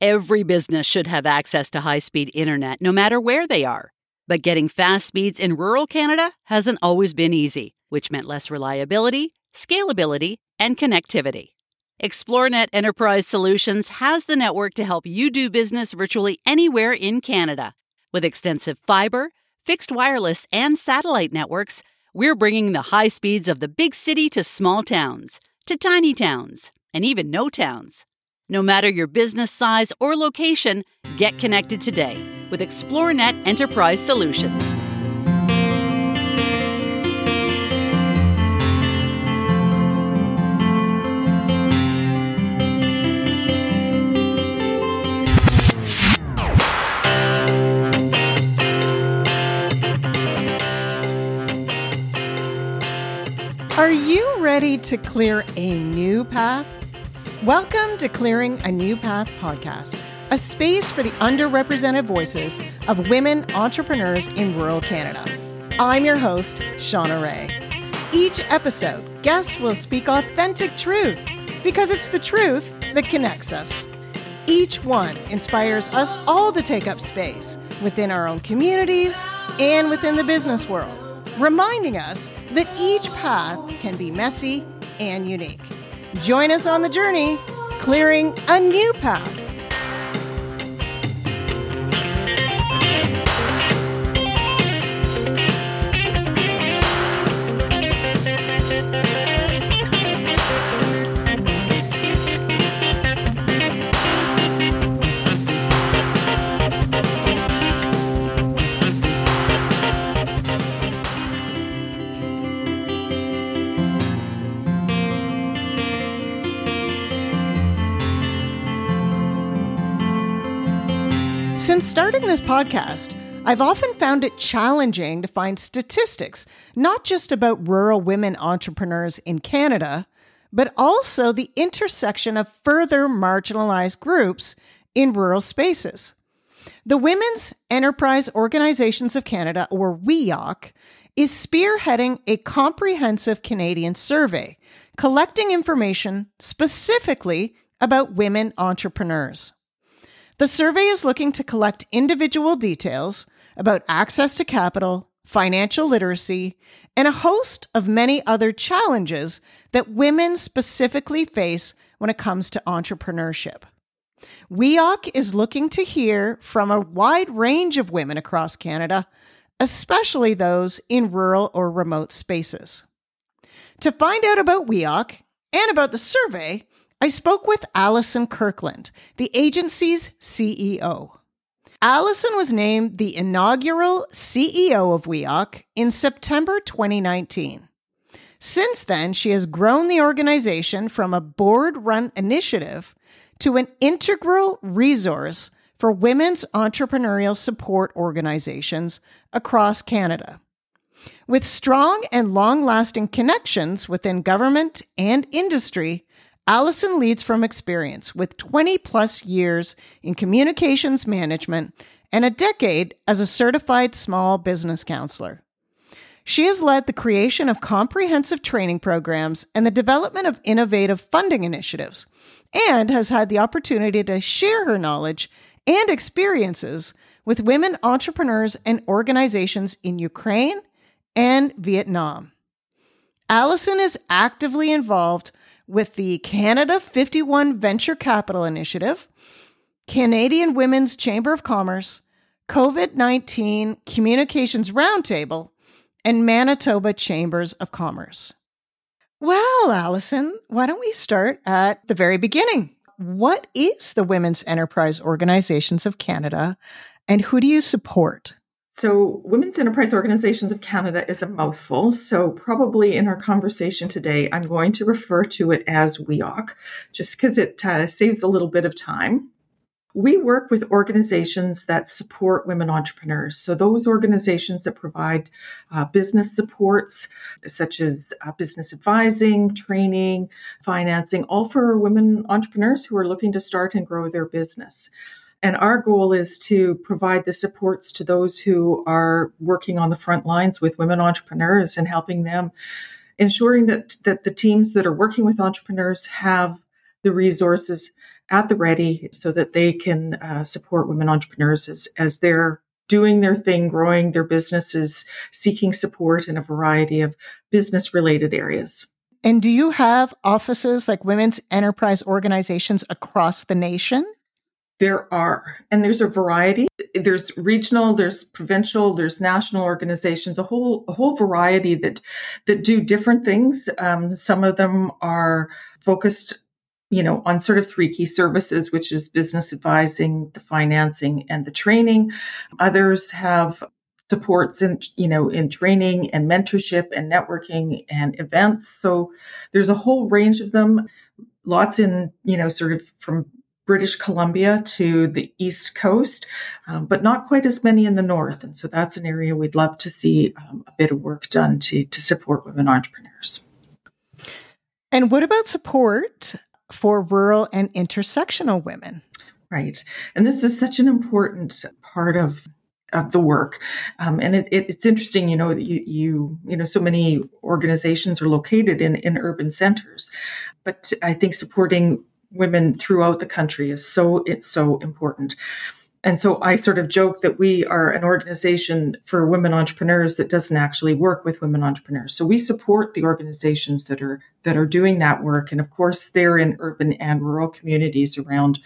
Every business should have access to high speed internet, no matter where they are. But getting fast speeds in rural Canada hasn't always been easy, which meant less reliability, scalability, and connectivity. Xplornet Enterprise Solutions has the network to help you do business virtually anywhere in Canada. With extensive fiber, fixed wireless, and satellite networks, we're bringing the high speeds of the big city to small towns, to tiny towns, and even no towns. No matter your business size or location, get connected today with Xplornet Enterprise Solutions. Are you ready to clear a new path? Welcome to Clearing a New Path podcast, a space for the underrepresented voices of women entrepreneurs in rural Canada. I'm your host, Shauna Ray. Each episode, guests will speak authentic truth because it's the truth that connects us. Each one inspires us all to take up space within our own communities and within the business world, reminding us that each path can be messy and unique. Join us on the journey, clearing a new path. Since starting this podcast, I've often found it challenging to find statistics, not just about rural women entrepreneurs in Canada, but also the intersection of further marginalized groups in rural spaces. The Women's Enterprise Organizations of Canada, or WEOC, is spearheading a comprehensive Canadian survey, collecting information specifically about women entrepreneurs. The survey is looking to collect individual details about access to capital, financial literacy, and a host of many other challenges that women specifically face when it comes to entrepreneurship. WEOC is looking to hear from a wide range of women across Canada, especially those in rural or remote spaces. To find out about WEOC and about the survey, I spoke with Allison Kirkland, the agency's CEO. Allison was named the inaugural CEO of WEOC in September 2019. Since then, she has grown the organization from a board run initiative to an integral resource for women's entrepreneurial support organizations across Canada. With strong and long lasting connections within government and industry, Allison leads from experience with 20 plus years in communications management and a decade as a certified small business counselor. She has led the creation of comprehensive training programs and the development of innovative funding initiatives, and has had the opportunity to share her knowledge and experiences with women entrepreneurs and organizations in Ukraine and Vietnam. Allison is actively involved with the Canada 51 Venture Capital Initiative, Canadian Women's Chamber of Commerce, COVID 19 Communications Roundtable, and Manitoba Chambers of Commerce. Well, Allison, why don't we start at the very beginning? What is the Women's Enterprise Organizations of Canada and who do you support? So, Women's Enterprise Organizations of Canada is a mouthful. So, probably in our conversation today, I'm going to refer to it as WEOC, just because it uh, saves a little bit of time. We work with organizations that support women entrepreneurs. So, those organizations that provide uh, business supports, such as uh, business advising, training, financing, all for women entrepreneurs who are looking to start and grow their business. And our goal is to provide the supports to those who are working on the front lines with women entrepreneurs and helping them, ensuring that, that the teams that are working with entrepreneurs have the resources at the ready so that they can uh, support women entrepreneurs as, as they're doing their thing, growing their businesses, seeking support in a variety of business related areas. And do you have offices like women's enterprise organizations across the nation? There are, and there's a variety. There's regional, there's provincial, there's national organizations, a whole a whole variety that that do different things. Um, some of them are focused, you know, on sort of three key services, which is business advising, the financing, and the training. Others have supports in you know in training and mentorship and networking and events. So there's a whole range of them. Lots in you know sort of from British Columbia to the East Coast, um, but not quite as many in the North. And so that's an area we'd love to see um, a bit of work done to, to support women entrepreneurs. And what about support for rural and intersectional women? Right. And this is such an important part of of the work. Um, and it, it, it's interesting, you know, you, you, you know, so many organizations are located in, in urban centers, but I think supporting women throughout the country is so it's so important. And so I sort of joke that we are an organization for women entrepreneurs that doesn't actually work with women entrepreneurs. So we support the organizations that are that are doing that work and of course they're in urban and rural communities around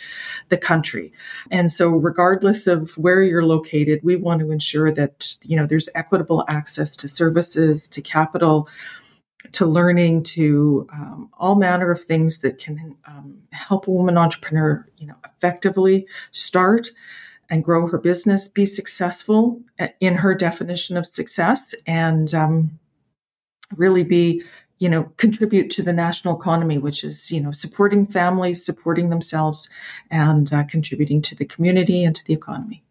the country. And so regardless of where you're located, we want to ensure that you know there's equitable access to services, to capital, to learning to um, all manner of things that can um, help a woman entrepreneur you know effectively start and grow her business be successful in her definition of success and um, really be you know contribute to the national economy which is you know supporting families supporting themselves and uh, contributing to the community and to the economy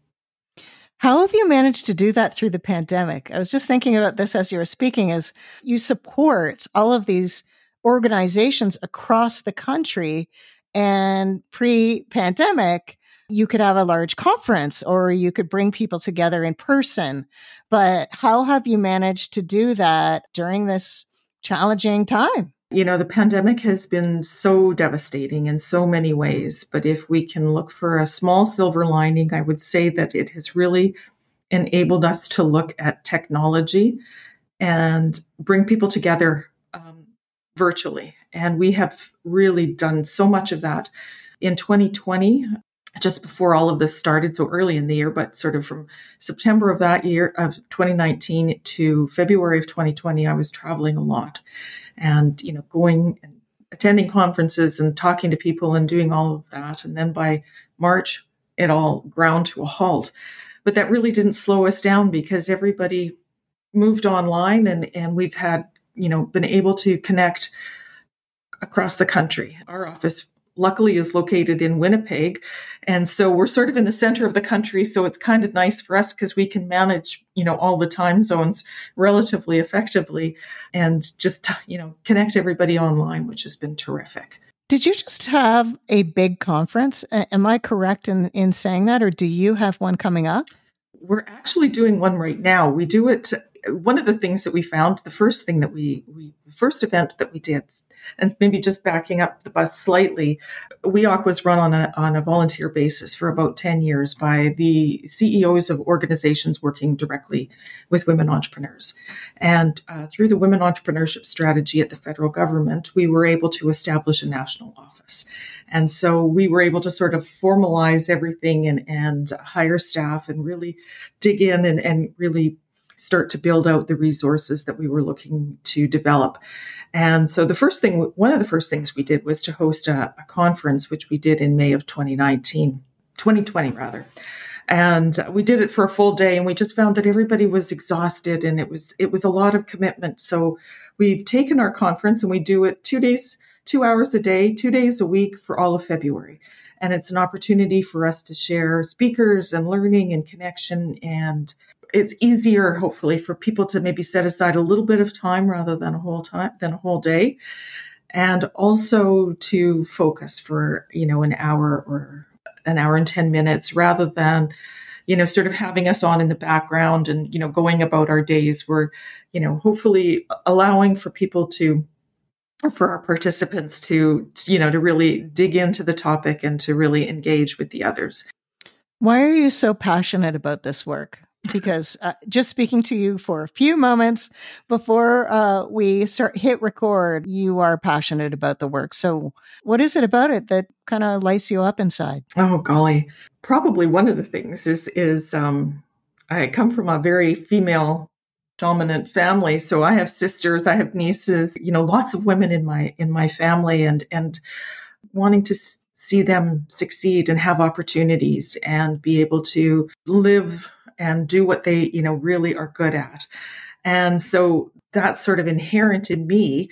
how have you managed to do that through the pandemic? I was just thinking about this as you were speaking as you support all of these organizations across the country and pre-pandemic you could have a large conference or you could bring people together in person. But how have you managed to do that during this challenging time? You know, the pandemic has been so devastating in so many ways, but if we can look for a small silver lining, I would say that it has really enabled us to look at technology and bring people together um, virtually. And we have really done so much of that. In 2020, just before all of this started, so early in the year, but sort of from September of that year of 2019 to February of 2020, I was traveling a lot and you know going and attending conferences and talking to people and doing all of that. And then by march it all ground to a halt. But that really didn't slow us down because everybody moved online and and we've had you know been able to connect across the country. Our office luckily is located in Winnipeg. And so we're sort of in the center of the country. So it's kind of nice for us because we can manage, you know, all the time zones relatively effectively and just, you know, connect everybody online, which has been terrific. Did you just have a big conference? Am I correct in, in saying that? Or do you have one coming up? We're actually doing one right now. We do it. One of the things that we found, the first thing that we, we the first event that we did and maybe just backing up the bus slightly, WEOC was run on a, on a volunteer basis for about 10 years by the CEOs of organizations working directly with women entrepreneurs. And uh, through the women entrepreneurship strategy at the federal government, we were able to establish a national office. And so we were able to sort of formalize everything and, and hire staff and really dig in and, and really start to build out the resources that we were looking to develop. And so the first thing, one of the first things we did was to host a, a conference, which we did in May of 2019, 2020 rather. And we did it for a full day and we just found that everybody was exhausted and it was, it was a lot of commitment. So we've taken our conference and we do it two days, two hours a day, two days a week for all of February. And it's an opportunity for us to share speakers and learning and connection and it's easier hopefully for people to maybe set aside a little bit of time rather than a whole time than a whole day and also to focus for you know an hour or an hour and 10 minutes rather than you know sort of having us on in the background and you know going about our days we're you know hopefully allowing for people to for our participants to, you know, to really dig into the topic and to really engage with the others. Why are you so passionate about this work? Because uh, just speaking to you for a few moments before uh, we start hit record, you are passionate about the work. So, what is it about it that kind of lights you up inside? Oh golly, probably one of the things is is um, I come from a very female dominant family so i have sisters i have nieces you know lots of women in my in my family and and wanting to see them succeed and have opportunities and be able to live and do what they you know really are good at and so that's sort of inherent in me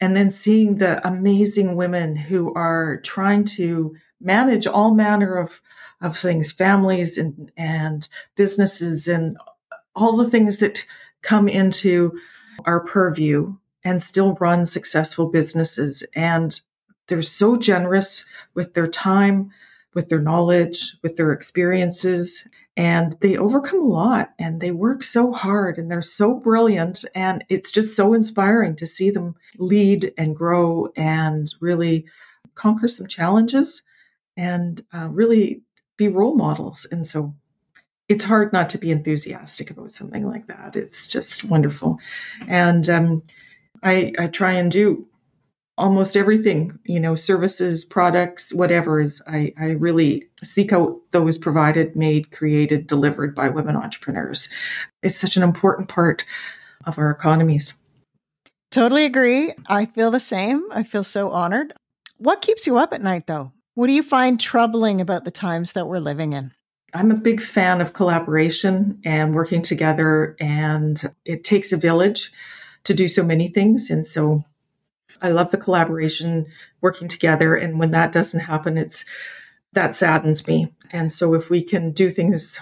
and then seeing the amazing women who are trying to manage all manner of of things families and and businesses and all the things that come into our purview and still run successful businesses. And they're so generous with their time, with their knowledge, with their experiences, and they overcome a lot and they work so hard and they're so brilliant. And it's just so inspiring to see them lead and grow and really conquer some challenges and uh, really be role models. And so it's hard not to be enthusiastic about something like that. It's just wonderful. And um, I, I try and do almost everything, you know, services, products, whatever is I, I really seek out those provided, made, created, delivered by women entrepreneurs. It's such an important part of our economies. Totally agree. I feel the same. I feel so honored. What keeps you up at night though? What do you find troubling about the times that we're living in? I'm a big fan of collaboration and working together, and it takes a village to do so many things. And so I love the collaboration, working together. And when that doesn't happen, it's that saddens me. And so if we can do things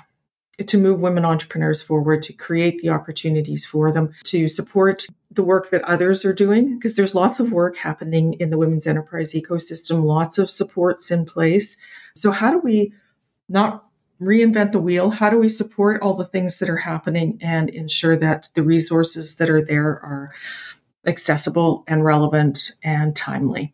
to move women entrepreneurs forward, to create the opportunities for them, to support the work that others are doing, because there's lots of work happening in the women's enterprise ecosystem, lots of supports in place. So, how do we not reinvent the wheel? How do we support all the things that are happening and ensure that the resources that are there are accessible and relevant and timely?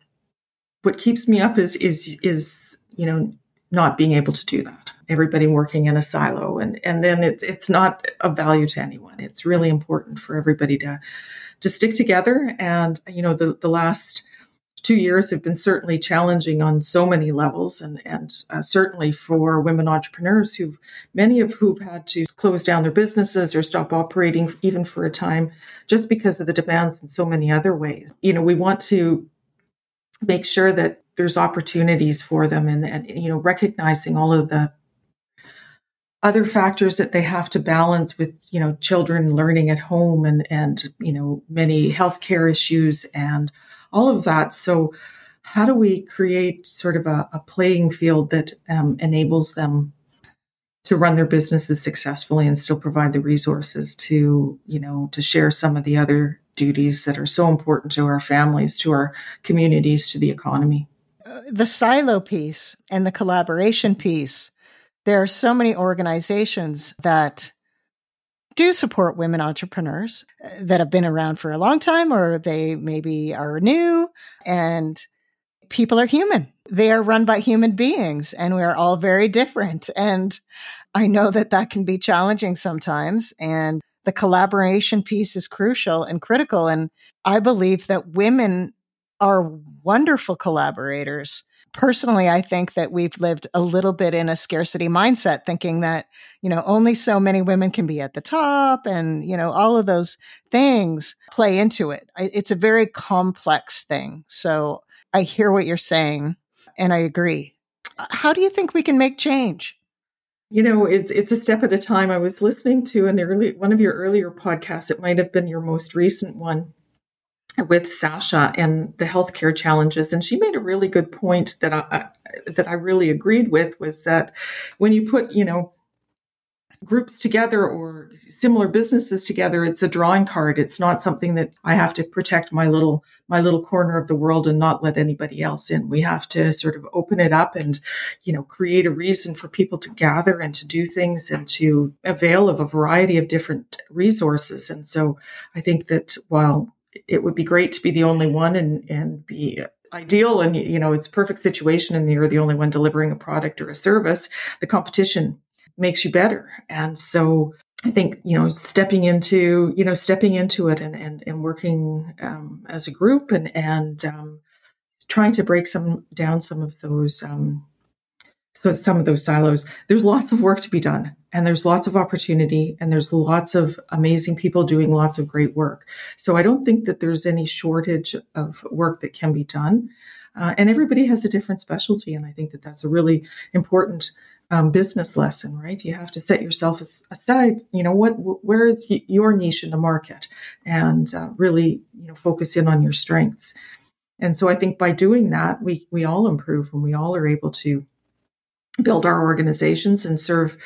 What keeps me up is is is you know not being able to do that. Everybody working in a silo, and and then it's it's not of value to anyone. It's really important for everybody to to stick together. And you know the the last two years have been certainly challenging on so many levels, and and uh, certainly for women entrepreneurs who many of who've had to close down their businesses or stop operating even for a time, just because of the demands in so many other ways. You know, we want to make sure that there's opportunities for them, and, and you know, recognizing all of the other factors that they have to balance with you know children learning at home and and you know many healthcare issues and all of that. So, how do we create sort of a, a playing field that um, enables them to run their businesses successfully and still provide the resources to, you know, to share some of the other duties that are so important to our families, to our communities, to the economy? Uh, the silo piece and the collaboration piece. There are so many organizations that do support women entrepreneurs uh, that have been around for a long time or they maybe are new and people are human. They are run by human beings and we are all very different. And I know that that can be challenging sometimes. And the collaboration piece is crucial and critical. And I believe that women are wonderful collaborators personally, I think that we've lived a little bit in a scarcity mindset, thinking that, you know, only so many women can be at the top and, you know, all of those things play into it. It's a very complex thing. So I hear what you're saying and I agree. Uh, how do you think we can make change? You know, it's it's a step at a time. I was listening to an early one of your earlier podcasts. It might have been your most recent one, with Sasha and the healthcare challenges, and she made a really good point that I that I really agreed with was that when you put you know groups together or similar businesses together it's a drawing card. It's not something that i have to protect my little my little corner of the world and not let anybody else in. We have to sort of open it up and you know create a reason for people to gather and to do things and to avail of a variety of different resources. And so i think that while it would be great to be the only one and and be ideal. And you know it's perfect situation and you're the only one delivering a product or a service. The competition makes you better. And so i think you know stepping into you know stepping into it and and, and working um, as a group and and um, trying to break some down some of those um, so some of those silos. There's lots of work to be done and there's lots of opportunity and there's lots of amazing people doing lots of great work. So i don't think that there's any shortage of work that can be done. Uh, and everybody has a different specialty and i think that that's a really important um, business lesson right? You have to set yourself aside you know what where is your niche in the market? And uh, really you know focus in on your strengths. And so i think by doing that we we all improve and we all are able to build our organizations and serve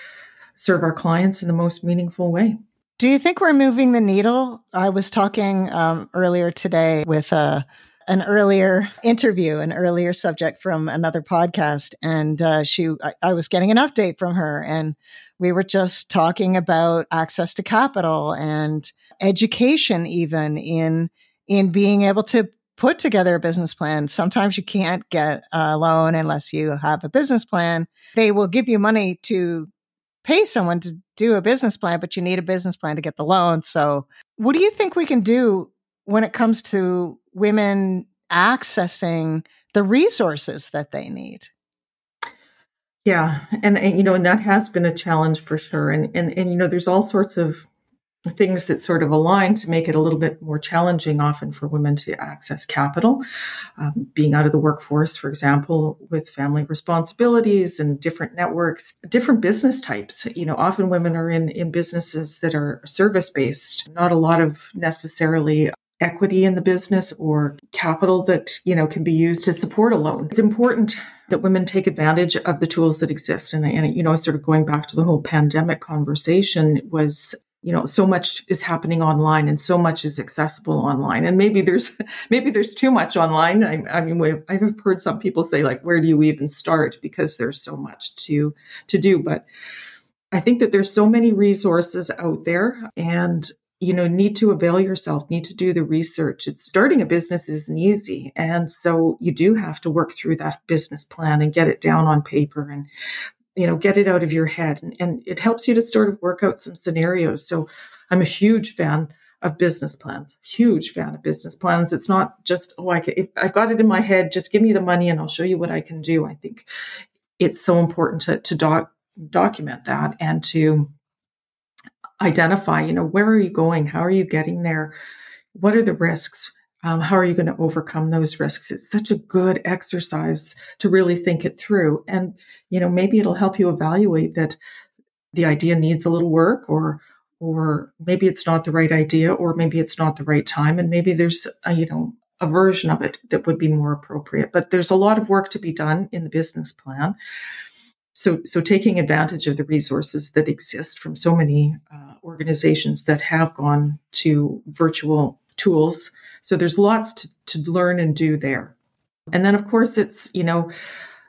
serve our clients in the most meaningful way. Do you think we're moving the needle? I was talking um, earlier today with a uh, an earlier interview, an earlier subject from another podcast, and uh, she, I, I was getting an update from her, and we were just talking about access to capital and education, even in in being able to put together a business plan. Sometimes you can't get a loan unless you have a business plan. They will give you money to pay someone to do a business plan, but you need a business plan to get the loan. So, what do you think we can do when it comes to women accessing the resources that they need? Yeah, and, and you know, and that has been a challenge for sure. And and and you know, there's all sorts of things that sort of align to make it a little bit more challenging often for women to access capital. Um, being out of the workforce, for example, with family responsibilities and different networks, different business types. You know, often women are in, in businesses that are service based, not a lot of necessarily equity in the business or capital that you know can be used to support a loan it's important that women take advantage of the tools that exist and, and you know sort of going back to the whole pandemic conversation was you know so much is happening online and so much is accessible online. And maybe there's maybe there's too much online. I, I mean i've heard some people say like where do you even start? Because there's so much to to do. But i think that there's so many resources out there and you know need to avail yourself need to do the research. It's starting a business isn't easy. And so you do have to work through that business plan and get it down on paper and you know get it out of your head. And, and it helps you to sort of work out some scenarios. So i'm a huge fan of business plans huge fan of business plans. It's not just oh i can, i've got it in my head just give me the money and i'll show you what i can do i think. It's so important to, to doc, document that and to identify you know where are you going? How are you getting there? What are the risks um, how are you going to overcome those risks? It's such a good exercise to really think it through. And, you know, maybe it'll help you evaluate that the idea needs a little work or, or maybe it's not the right idea, or maybe it's not the right time. And maybe there's, a, you know, a version of it that would be more appropriate. But there's a lot of work to be done in the business plan. So, so taking advantage of the resources that exist from so many uh, organizations that have gone to virtual tools so there's lots to, to learn and do there. And then, of course, it's, you know,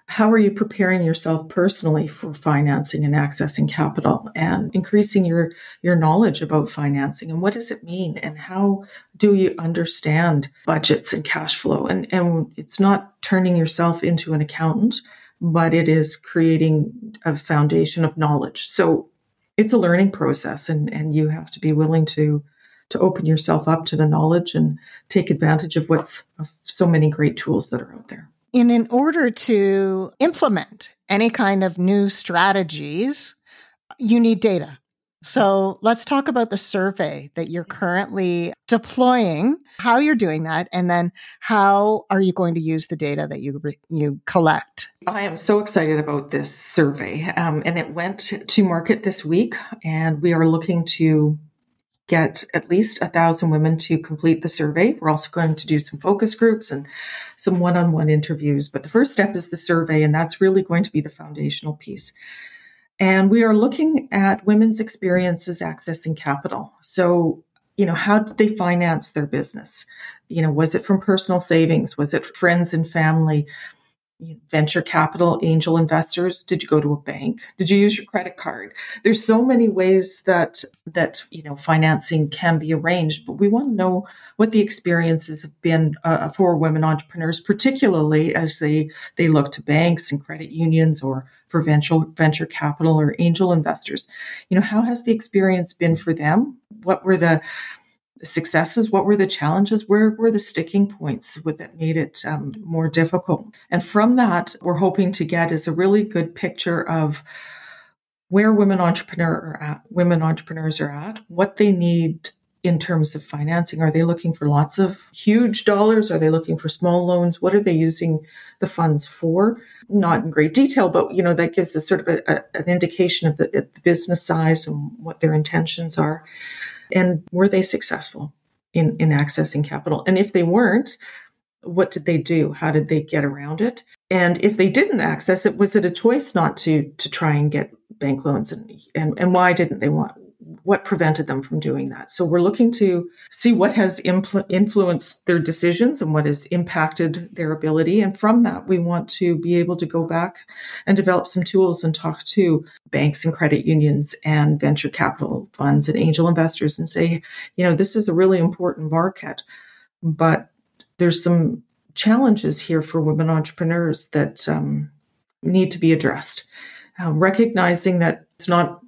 how are you preparing yourself personally for financing and accessing capital and increasing your your knowledge about financing? And what does it mean? And how do you understand budgets and cash flow? And and it's not turning yourself into an accountant but it is creating a foundation of knowledge. So it's a learning process and and you have to be willing to to open yourself up to the knowledge and take advantage of what's of so many great tools that are out there. And in order to implement any kind of new strategies, you need data. So let's talk about the survey that you're currently deploying, how you're doing that, and then how are you going to use the data that you you collect? I am so excited about this survey, um, and it went to market this week, and we are looking to get at least a thousand women to complete the survey. We're also going to do some focus groups and some one on one interviews. But the first step is the survey, and that's really going to be the foundational piece. And we are looking at women's experiences accessing capital. So, you know, how did they finance their business? You know, was it from personal savings? Was it friends and family? Venture capital angel investors? Did you go to a bank? Did you use your credit card? There's so many ways that that you know financing can be arranged but we want to know what the experiences have been uh, for women entrepreneurs particularly as they they look to banks and credit unions or for venture venture capital or angel investors. You know how has the experience been for them? What were the successes? What were the challenges? Where were the sticking points that made it um, more difficult? And from that, we're hoping to get is a really good picture of where women entrepreneur are at, women entrepreneurs are at, what they need in terms of financing. Are they looking for lots of huge dollars? Are they looking for small loans? What are they using the funds for? Not in great detail, but you know that gives us sort of a, a, an indication of the, the business size and what their intentions are. And were they successful in, in accessing capital? And if they weren't, what did they do? How did they get around it? And if they didn't access it, was it a choice not to to try and get bank loans? And and, and why didn't they want what prevented them from doing that. So we're looking to see what has impl- influenced their decisions and what has impacted their ability. And from that, we want to be able to go back and develop some tools and talk to banks and credit unions and venture capital funds and angel investors and say, you know, this is a really important market, but there's some challenges here for women entrepreneurs that um, need to be addressed. Uh, recognizing that it's not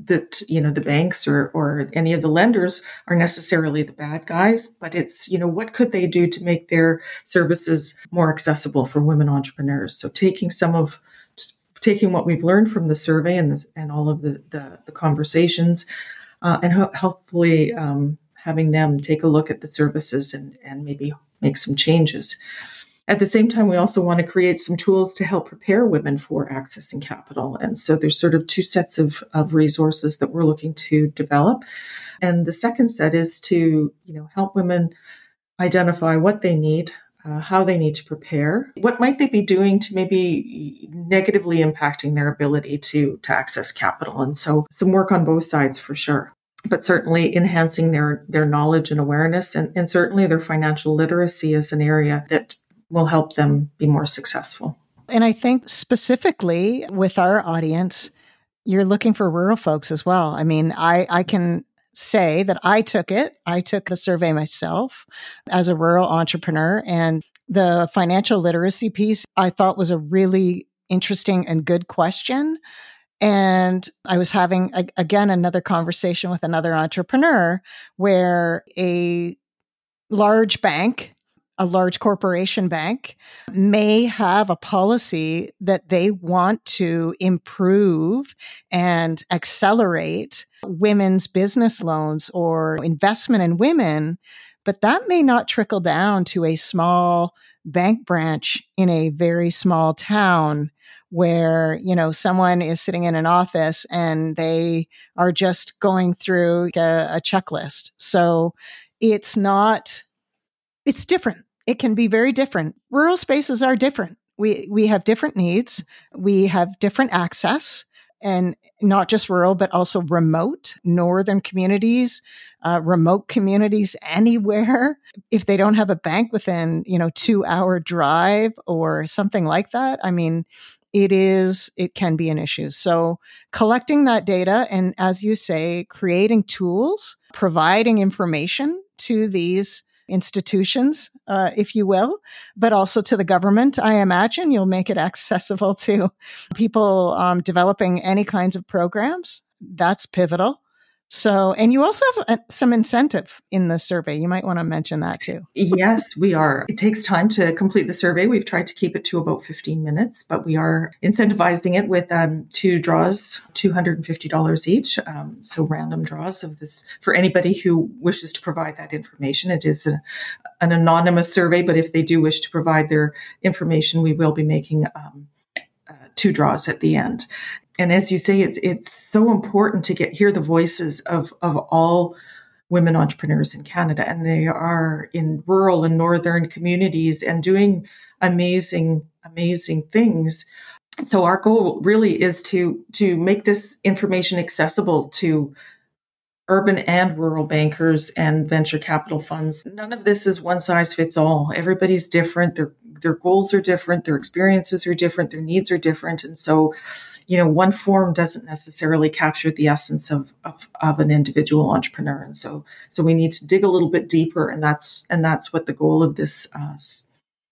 that you know the banks or or any of the lenders are necessarily the bad guys but it's you know what could they do to make their services more accessible for women entrepreneurs? So taking some of taking what we've learned from the survey and the, and all of the the, the conversations uh, and ho- hopefully um, having them take a look at the services and and maybe make some changes at the same time, we also want to create some tools to help prepare women for accessing capital. And so there's sort of two sets of, of resources that we're looking to develop. And the second set is to, you know, help women identify what they need, uh, how they need to prepare, what might they be doing to maybe negatively impacting their ability to, to access capital. And so some work on both sides for sure but certainly enhancing their their knowledge and awareness and, and certainly their financial literacy is an area that will help them be more successful. And I think specifically with our audience, you're looking for rural folks as well. I mean, I, I can say that I took it. I took the survey myself as a rural entrepreneur. And the financial literacy piece I thought was a really interesting and good question. And I was having, again, another conversation with another entrepreneur where a large bank a large corporation bank may have a policy that they want to improve and accelerate women's business loans or investment in women, but that may not trickle down to a small bank branch in a very small town where you know someone is sitting in an office and they are just going through a, a checklist so it's not it's different. It can be very different. Rural spaces are different. We we have different needs. We have different access and not just rural, but also remote northern communities, uh, remote communities anywhere. If they don't have a bank within, you know, two hour drive or something like that, I mean, it is, it can be an issue. So collecting that data and as you say, creating tools, providing information to these institutions, uh, if you will, but also to the government. I imagine you'll make it accessible to people um, developing any kinds of programs. That's pivotal. So, and you also have uh, some incentive in the survey. You might want to mention that too. Yes, we are. It takes time to complete the survey. We've tried to keep it to about 15 minutes, but we are incentivizing it with um, two draws, $250 each. Um, so, random draws of this for anybody who wishes to provide that information. It is a, an anonymous survey, but if they do wish to provide their information, we will be making um, uh, two draws at the end and as you say, it's it's so important to get hear the voices of of all women entrepreneurs in Canada, and they are in rural and northern communities and doing amazing amazing things. So our goal really is to to make this information accessible to urban and rural bankers and venture capital funds. None of this is one size fits all. Everybody's different. Their their goals are different, their experiences are different, their needs are different. And so, you know, one form doesn't necessarily capture the essence of, of, of an individual entrepreneur. And so so we need to dig a little bit deeper and that's and that's what the goal of this uh,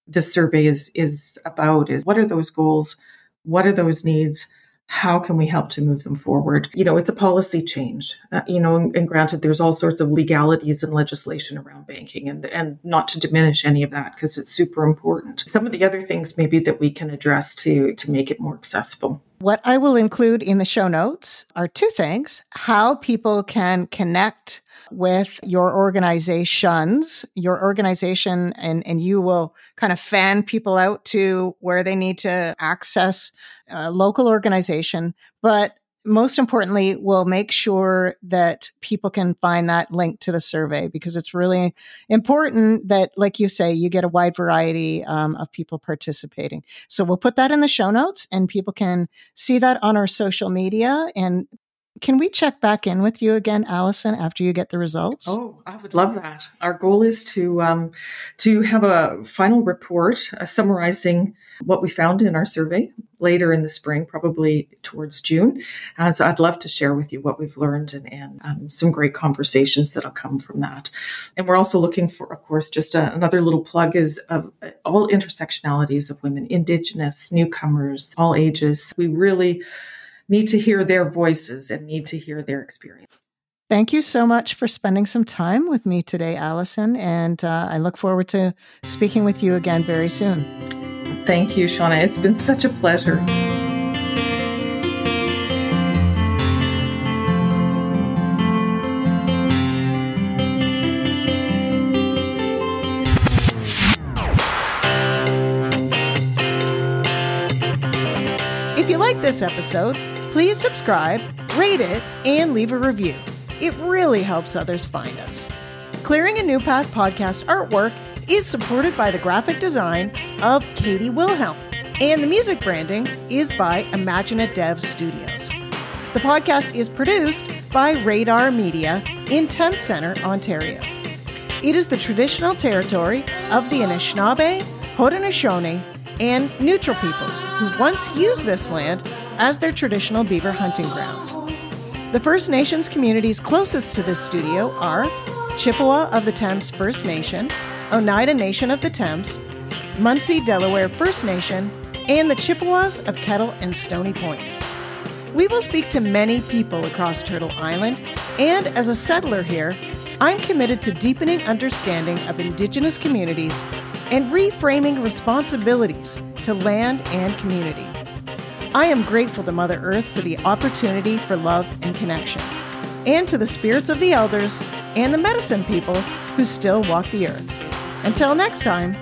this survey is is about is what are those goals? What are those needs? How can we help to move them forward? You know, it's a policy change. Uh, you know, and, and, granted, there's all sorts of legalities and legislation around banking, and and not to diminish any of that because it's super important. Some of the other things maybe that we can address to to make it more accessible. What I will include in the show notes are two things: how people can connect with your organizations, your organization, and, and you will kind of fan people out to where they need to access a local organization, but most importantly, we'll make sure that people can find that link to the survey because it's really important that, like you say, you get a wide variety um, of people participating. So we'll put that in the show notes and people can see that on our social media and can we check back in with you again, Allison, after you get the results? Oh, I would love that. Our goal is to um, to have a final report uh, summarizing what we found in our survey later in the spring, probably towards June. Uh, so I'd love to share with you what we've learned and, and um, some great conversations that'll come from that. And we're also looking for, of course, just a, another little plug is of uh, all intersectionalities of women, Indigenous, newcomers, all ages. We really need to hear their voices and need to hear their experience. Thank you so much for spending some time with me today, Allison. And uh, I look forward to speaking with you again very soon. Thank you, Shauna. It's been such a pleasure. If you like this episode, please subscribe, rate it, and leave a review. It really helps others find us. Clearing a New Path podcast artwork is supported by the graphic design of Katie Wilhelm, and the music branding is by Imagina Dev Studios. The podcast is produced by Radar Media in Thames Centre, Ontario. It is the traditional territory of the Anishinaabe, Haudenosaunee, and neutral peoples who once used this land as their traditional beaver hunting grounds. The First Nations communities closest to this studio are Chippewa of the Thames First Nation, Oneida Nation of the Thames, Munsee Delaware First Nation, and the Chippewas of Kettle and Stony Point. We will speak to many people across Turtle Island, and as a settler here, I'm committed to deepening understanding of Indigenous communities and reframing responsibilities to land and community. I am grateful to Mother Earth for the opportunity for love and connection, and to the spirits of the elders and the medicine people who still walk the earth. Until next time,